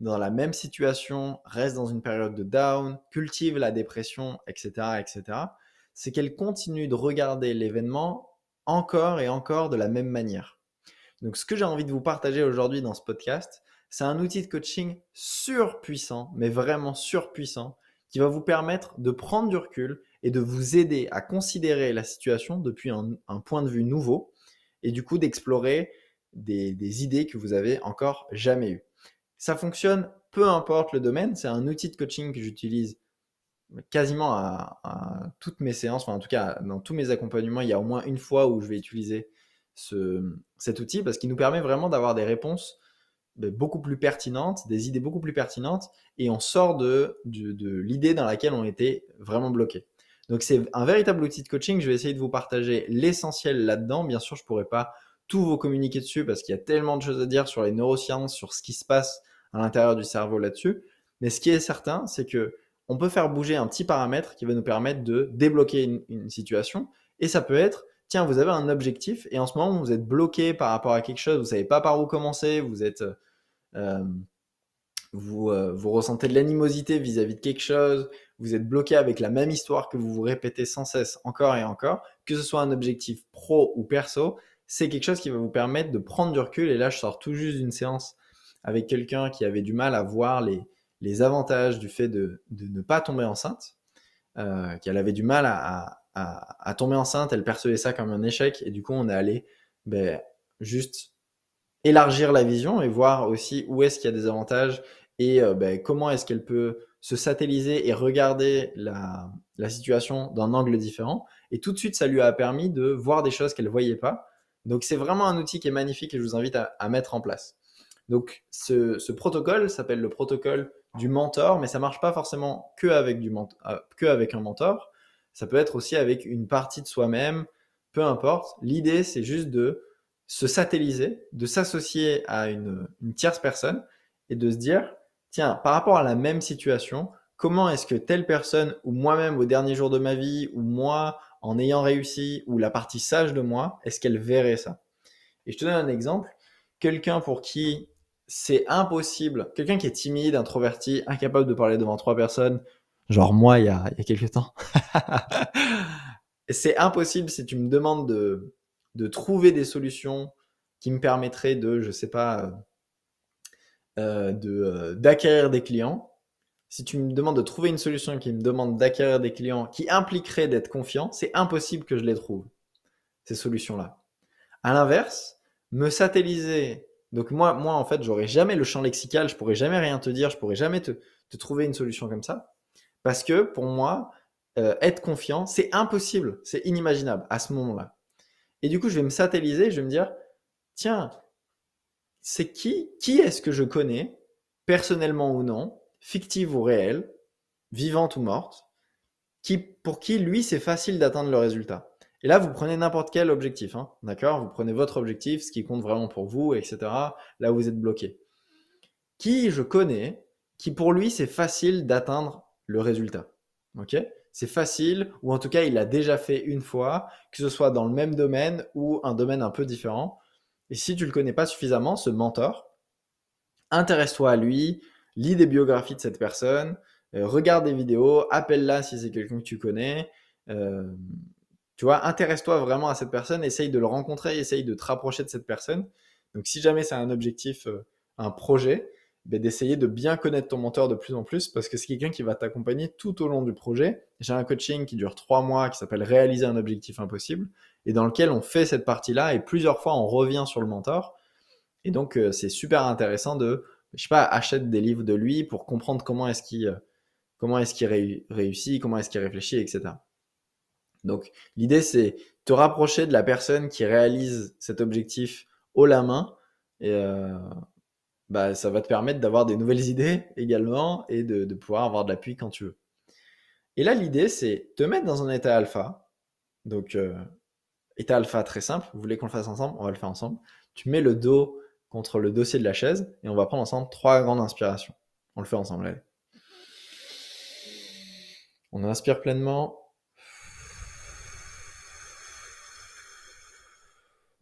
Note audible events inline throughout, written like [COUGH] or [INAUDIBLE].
dans la même situation, reste dans une période de down, cultive la dépression, etc., etc., c'est qu'elle continue de regarder l'événement encore et encore de la même manière. Donc, ce que j'ai envie de vous partager aujourd'hui dans ce podcast, c'est un outil de coaching surpuissant, mais vraiment surpuissant, qui va vous permettre de prendre du recul et de vous aider à considérer la situation depuis un, point de vue nouveau et du coup d'explorer des, des idées que vous avez encore jamais eues. Ça fonctionne peu importe le domaine. C'est un outil de coaching que j'utilise quasiment à, toutes mes séances, enfin en tout cas dans tous mes accompagnements, il y a au moins une fois où je vais utiliser ce, cet outil parce qu'il nous permet vraiment d'avoir des réponses ben, beaucoup plus pertinentes, des idées beaucoup plus pertinentes et on sort de, de, l'idée dans laquelle on était vraiment bloqué. Donc c'est un véritable outil de coaching. Je vais essayer de vous partager l'essentiel là-dedans. Bien sûr, je pourrais pas tout vous communiquer dessus parce qu'il y a tellement de choses à dire sur les neurosciences, sur ce qui se passe à l'intérieur du cerveau là-dessus. Mais ce qui est certain, c'est que on peut faire bouger un petit paramètre qui va nous permettre de débloquer une, situation. Et ça peut être, tiens, vous avez un objectif et en ce moment vous êtes bloqué par rapport à quelque chose, vous savez pas par où commencer, vous êtes, euh, vous, euh, vous ressentez de l'animosité vis-à-vis de quelque chose, vous êtes bloqué avec la même histoire que vous vous répétez sans cesse encore et encore, que ce soit un objectif pro ou perso, c'est quelque chose qui va vous permettre de prendre du recul. Et là, je sors tout juste d'une séance avec quelqu'un qui avait du mal à voir les, les avantages du fait de, de, ne pas tomber enceinte, euh, qu'elle avait du mal à, à, tomber enceinte, elle percevait ça comme un échec, et du coup on est allé ben, juste élargir la vision et voir aussi où est-ce qu'il y a des avantages et euh, ben, comment est-ce qu'elle peut se satelliser et regarder la, la situation d'un angle différent. Et tout de suite, ça lui a permis de voir des choses qu'elle ne voyait pas. Donc c'est vraiment un outil qui est magnifique et je vous invite à mettre en place. Donc, ce, protocole s'appelle le protocole du mentor, mais ça marche pas forcément que avec, du euh, que avec un mentor. Ça peut être aussi avec une partie de soi-même, peu importe. L'idée, c'est juste de se satelliser, de s'associer à une, tierce personne et de se dire, tiens, par rapport à la même situation, comment est-ce que telle personne, ou moi-même au dernier jour de ma vie, ou moi en ayant réussi, ou la partie sage de moi, est-ce qu'elle verrait ça? Et je te donne un exemple. Quelqu'un pour qui c'est impossible. Quelqu'un qui est timide, introverti, incapable de parler devant trois personnes, genre moi il y a, il y a quelques temps, [LAUGHS] c'est impossible si tu me demandes de, de trouver des solutions qui me permettraient de, je sais pas, euh, de euh, d'acquérir des clients. Si tu me demandes de trouver une solution qui me demande d'acquérir des clients qui impliquerait d'être confiant, c'est impossible que je les trouve, ces solutions-là. À l'inverse, me satelliser donc moi, moi en fait, j'aurais jamais le champ lexical, je pourrais jamais rien te dire, je pourrais jamais te, trouver une solution comme ça. Parce que pour moi, euh, être confiant, c'est impossible, c'est inimaginable à ce moment-là. Et du coup, je vais me satelliser, je vais me dire, tiens, c'est qui, qui est-ce que je connais, personnellement ou non, fictive ou réelle, vivante ou morte, qui, pour qui, lui, c'est facile d'atteindre le résultat? Et là, vous prenez n'importe quel objectif, hein, d'accord? Vous prenez votre objectif, ce qui compte vraiment pour vous, etc. Là où vous êtes bloqué. Qui je connais, qui pour lui, c'est facile d'atteindre le résultat. Ok? C'est facile, ou en tout cas, il l'a déjà fait une fois, que ce soit dans le même domaine ou un domaine un peu différent. Et si tu le connais pas suffisamment, ce mentor, intéresse-toi à lui, lis des biographies de cette personne, euh, regarde des vidéos, appelle-la si c'est quelqu'un que tu connais. Euh, tu vois, intéresse-toi vraiment à cette personne, essaye de le rencontrer, essaye de te rapprocher de cette personne. Donc, si jamais c'est un objectif, euh, un projet, ben, d'essayer de bien connaître ton mentor de plus en plus parce que c'est quelqu'un qui va t'accompagner tout au long du projet. J'ai un coaching qui dure trois mois qui s'appelle Réaliser un objectif impossible et dans lequel on fait cette partie-là et plusieurs fois on revient sur le mentor. Et donc, euh, c'est super intéressant de, je sais pas, achète des livres de lui pour comprendre comment est-ce qu'il, euh, comment est-ce qu'il réussit, comment est-ce qu'il réfléchit, etc. Donc l'idée c'est te rapprocher de la personne qui réalise cet objectif haut la main et, euh, bah, ça va te permettre d'avoir des nouvelles [LAUGHS] idées également et de, pouvoir avoir de l'appui quand tu veux. Et là, l'idée, c'est te mettre dans un état alpha. Donc, euh, état alpha très simple. Vous voulez qu'on le fasse ensemble? On va le faire ensemble. Tu mets le dos contre le dossier de la chaise et on va prendre ensemble trois grandes inspirations. On le fait ensemble, allez. On inspire pleinement.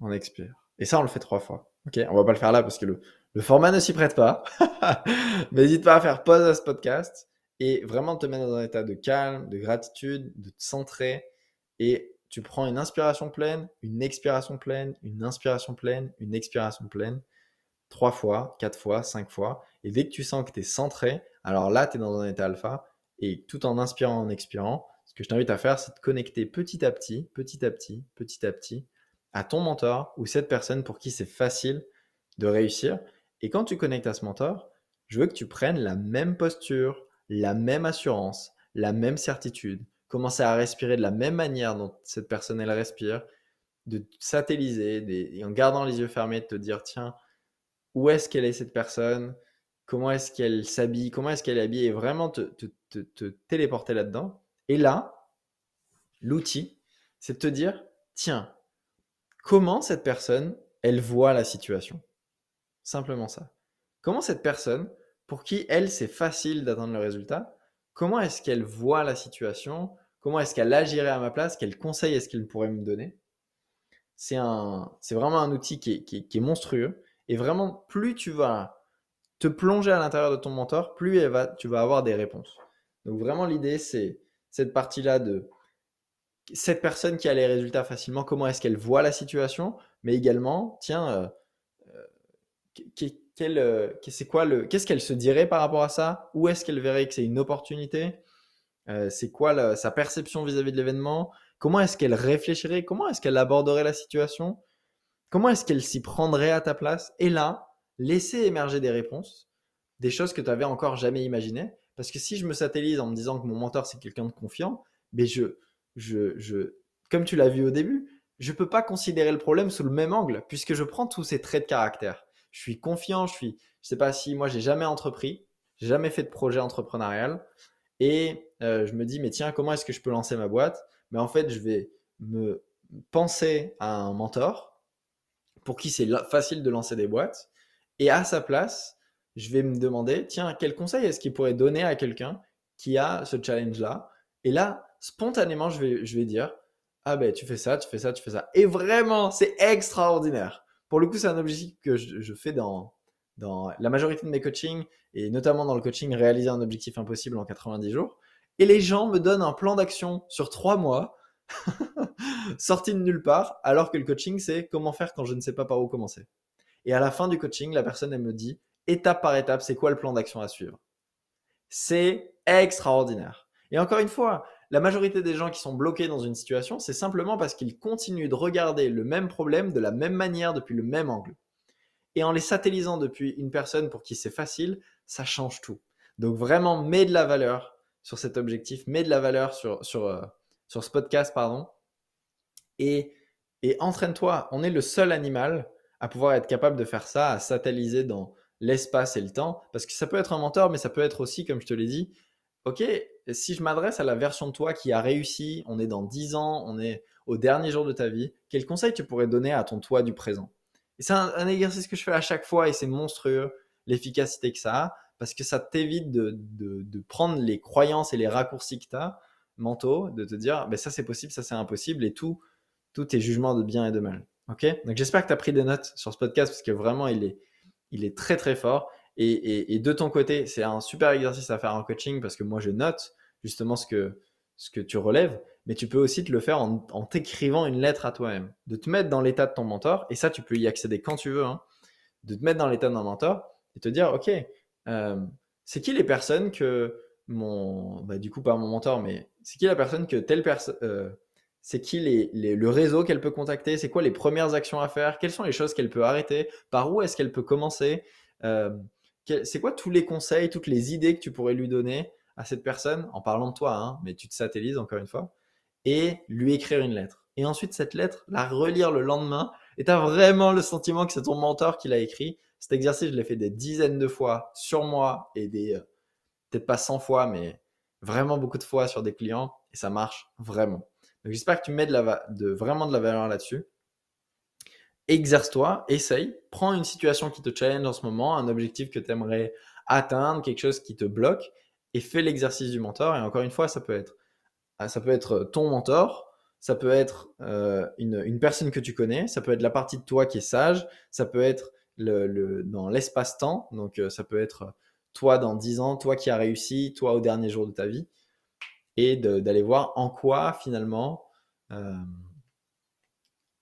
On expire. Et ça, on le fait trois fois. Ok, on va pas le faire là parce que le, le format ne s'y prête pas. Mais [LAUGHS] n'hésite pas à faire pause à ce podcast et vraiment te mettre dans un état de calme, de gratitude, de te centrer. Et tu prends une inspiration pleine, une expiration pleine, une inspiration pleine, une expiration pleine, trois fois, quatre fois, cinq fois. Et dès que tu sens que tu es centré, alors là, tu es dans un état alpha. Et tout en inspirant, en expirant, ce que je t'invite à faire, c'est de connecter petit à petit, petit à petit, petit à petit, à ton mentor ou cette personne pour qui c'est facile de réussir. Et quand tu connectes à ce mentor, je veux que tu prennes la même posture, la même assurance, la même certitude, commencer à respirer de la même manière dont cette personne elle respire, de satelliser, en gardant les yeux fermés, de te dire tiens, où est-ce qu'elle est cette personne? Comment est-ce qu'elle s'habille? Comment est-ce qu'elle est habillée? Et vraiment te, te, te téléporter là-dedans. Et là, l'outil, c'est de te dire tiens, comment cette personne, elle voit la situation Simplement ça. Comment cette personne, pour qui elle, c'est facile d'atteindre le résultat, comment est-ce qu'elle voit la situation Comment est-ce qu'elle agirait à ma place Quel conseil est-ce qu'elle pourrait me donner? C'est vraiment un outil qui est, monstrueux. Et vraiment, plus tu vas te plonger à l'intérieur de ton mentor, plus tu vas avoir des réponses. Donc vraiment, l'idée, c'est cette partie-là de cette personne qui a les résultats facilement, comment est-ce qu'elle voit la situation, mais également, tiens, euh, euh, c'est quoi le, qu'est-ce qu'elle se dirait par rapport à ça? Où est-ce qu'elle verrait que c'est une opportunité? Euh, C'est quoi sa perception vis-à-vis de l'événement? Comment est-ce qu'elle réfléchirait? Comment est-ce qu'elle aborderait la situation? Comment est-ce qu'elle s'y prendrait à ta place? Et là, laisser émerger des réponses, des choses que tu n'avais encore jamais imaginées. Parce que si je me satellise en me disant que mon mentor c'est quelqu'un de confiant, mais je, je, comme tu l'as vu au début, je ne peux pas considérer le problème sous le même angle puisque je prends tous ces traits de caractère. Je suis confiant, je suis, je sais pas si moi j'ai jamais entrepris, j'ai jamais fait de projet entrepreneurial et euh, je me dis mais tiens comment est-ce que je peux lancer ma boîte? Mais en fait je vais me penser à un mentor pour qui c'est facile de lancer des boîtes et à sa place je vais me demander tiens quel conseil est-ce qu'il pourrait donner à quelqu'un qui a ce challenge là et là spontanément je vais je vais dire ah ben tu fais ça tu fais ça tu fais ça et vraiment c'est extraordinaire pour le coup, c'est un objectif que je, fais dans, dans la majorité de mes coachings, et notamment dans le coaching réaliser un objectif impossible en 90 jours. Et les gens me donnent un plan d'action sur trois mois, [LAUGHS] sorti de nulle part, alors que le coaching, c'est comment faire quand je ne sais pas par où commencer. Et à la fin du coaching, la personne, elle me dit, étape par étape, c'est quoi le plan d'action à suivre? C'est extraordinaire. Et encore une fois, la majorité des gens qui sont bloqués dans une situation, c'est simplement parce qu'ils continuent de regarder le même problème de la même manière depuis le même angle. Et en les satellisant depuis une personne pour qui c'est facile, ça change tout. Donc vraiment, mets de la valeur sur cet objectif, mets de la valeur sur, sur, euh, sur ce podcast, pardon, et, et entraîne-toi. On est le seul animal à pouvoir être capable de faire ça, à satelliser dans l'espace et le temps, parce que ça peut être un mentor, mais ça peut être aussi, comme je te l'ai dit, ok, si je m'adresse à la version de toi qui a réussi, on est dans 10 ans, on est au dernier jour de ta vie, quel conseil tu pourrais donner à ton toi du présent? Et c'est un, exercice que je fais à chaque fois et c'est monstrueux l'efficacité que ça a parce que ça t'évite de, prendre les croyances et les raccourcis que tu as mentaux, de te dire ben ça c'est possible, ça c'est impossible et tout, tout tes jugements de bien et de mal. Ok? Donc j'espère que tu as pris des notes sur ce podcast parce que vraiment il est, il est très très fort. Et, de ton côté, c'est un super exercice à faire en coaching parce que moi, je note justement ce que, ce que tu relèves, mais tu peux aussi te le faire en, t'écrivant une lettre à toi-même, de te mettre dans l'état de ton mentor, et ça, tu peux y accéder quand tu veux, hein, de te mettre dans l'état d'un mentor et te dire, OK, euh, c'est qui les personnes que mon, bah, du coup, pas mon mentor, mais c'est qui la personne que telle personne, euh, c'est qui les, le réseau qu'elle peut contacter, c'est quoi les premières actions à faire, quelles sont les choses qu'elle peut arrêter, par où est-ce qu'elle peut commencer, euh, c'est quoi tous les conseils, toutes les idées que tu pourrais lui donner à cette personne en parlant de toi, hein, mais tu te satellises encore une fois, et lui écrire une lettre. Et ensuite, cette lettre, la relire le lendemain, et tu as vraiment le sentiment que c'est ton mentor qui l'a écrit, Cet exercice, je l'ai fait des dizaines de fois sur moi et des, euh, peut-être pas 100 fois, mais vraiment beaucoup de fois sur des clients et ça marche vraiment. Donc j'espère que tu mets de, la, de vraiment de la valeur là-dessus. Exerce-toi, essaye, prends une situation qui te challenge en ce moment, un objectif que tu aimerais atteindre, quelque chose qui te bloque et fais l'exercice du mentor. Et encore une fois, ça peut être, ah, ça peut être ton mentor, ça peut être euh, une, une, personne que tu connais, ça peut être la partie de toi qui est sage, ça peut être le, le dans l'espace-temps, donc euh, ça peut être toi dans 10 ans, toi qui as réussi, toi au dernier jour de ta vie, et d'aller voir en quoi finalement euh,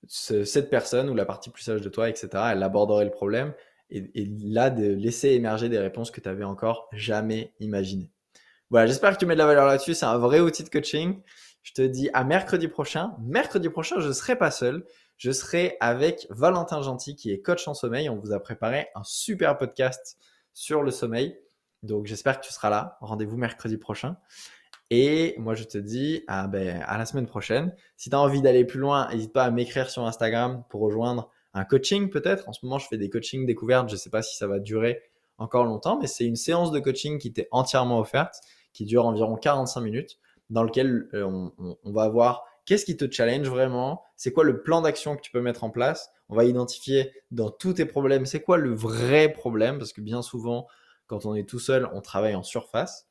cette personne ou la partie plus sage de toi, etc., elle aborderait le problème, et, et là de laisser émerger des réponses que tu avais encore jamais imaginées. Voilà, j'espère que tu mets de la valeur là-dessus, c'est un vrai outil de coaching. Je te dis à mercredi prochain. Mercredi prochain, je ne serai pas seul. Je serai avec Valentin Gentil, qui est coach en sommeil. On vous a préparé un super podcast sur le sommeil. Donc, j'espère que tu seras là. Rendez-vous mercredi prochain. Et moi, je te dis à, ben, à la semaine prochaine. Si tu as envie d'aller plus loin, n'hésite pas à m'écrire sur Instagram pour rejoindre un coaching peut-être. En ce moment, je fais des coachings découvertes. Je ne sais pas si ça va durer encore longtemps, mais c'est une séance de coaching qui t'est entièrement offerte, qui dure environ 45 minutes dans lequel euh, on, va voir qu'est-ce qui te challenge vraiment, c'est quoi le plan d'action que tu peux mettre en place. On va identifier dans tous tes problèmes, c'est quoi le vrai problème, parce que bien souvent, quand on est tout seul, on travaille en surface.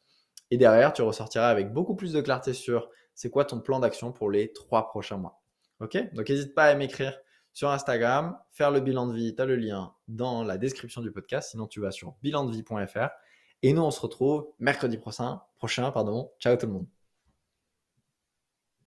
Et derrière, tu ressortiras avec beaucoup plus de clarté sur c'est quoi ton plan d'action pour les trois prochains mois. Ok? Donc n'hésite pas à m'écrire sur Instagram, faire le bilan de vie, tu as le lien dans la description du podcast, sinon tu vas sur bilandevie.fr. Et nous, on se retrouve mercredi prochain. prochain pardon. Ciao tout le monde.